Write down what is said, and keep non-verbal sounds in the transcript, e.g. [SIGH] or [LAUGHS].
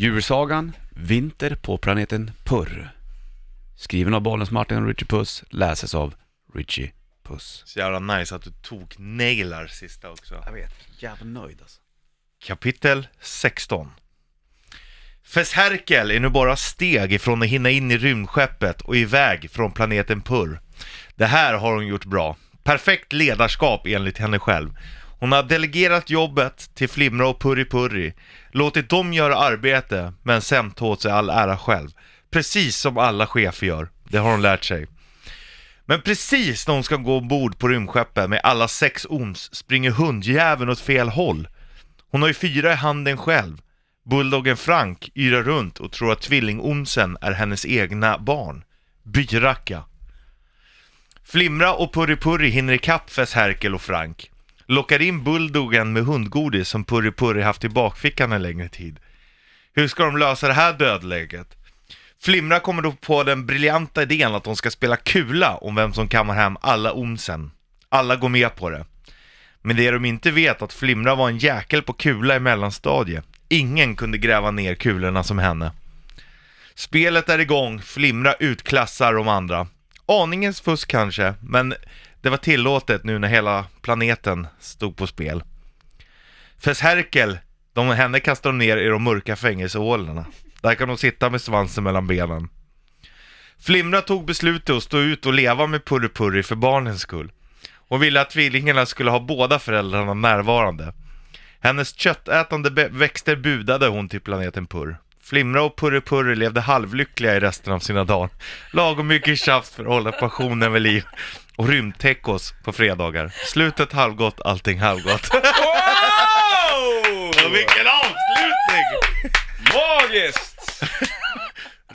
Djursagan Vinter på planeten Purr. Skriven av Bollnäs Martin och Richie Puss, läses av Richie Puss. Så jävla nice att du tog nailar sista också. Jag vet, jävla nöjd alltså. Kapitel 16 Fesherkel är nu bara steg ifrån att hinna in i rymdskeppet och iväg från planeten Purr. Det här har hon gjort bra. Perfekt ledarskap enligt henne själv. Hon har delegerat jobbet till Flimra och Purri Purri, låtit dem göra arbete, men sen ta åt sig all ära själv. Precis som alla chefer gör. Det har hon lärt sig. Men precis när hon ska gå ombord på rymdskeppet med alla sex ons springer hundjäveln åt fel håll. Hon har ju fyra i handen själv. Bulldoggen Frank yrar runt och tror att tvillingonsen är hennes egna barn. Byracka. Flimra och Purri Purri hinner ikapp Fess Herkel och Frank. Lockar in Bulldoggen med hundgodis som Purri Purri haft i bakfickan en längre tid. Hur ska de lösa det här dödläget? Flimra kommer då på den briljanta idén att de ska spela kula om vem som kammar hem alla omsen. Alla går med på det. Men det de inte vet att Flimra var en jäkel på kula i mellanstadiet. Ingen kunde gräva ner kulorna som henne. Spelet är igång, Flimra utklassar de andra. Aningens fusk kanske, men det var tillåtet nu när hela planeten stod på spel. Fess Herkel, de, henne kastar de ner i de mörka fängelsehålorna. Där kan de sitta med svansen mellan benen. Flimra tog beslutet att stå ut och leva med Purripurri för barnens skull. Hon ville att tvillingarna skulle ha båda föräldrarna närvarande. Hennes köttätande växter budade hon till planeten Purr. Flimra och Purripurri levde halvlyckliga i resten av sina dagar. Lagom mycket tjafs för att hålla passionen vid liv. Och rymdtechos på fredagar. Slutet halvgott, allting halvgott. [LAUGHS] Wow! Vilken avslutning! Magiskt! [LAUGHS]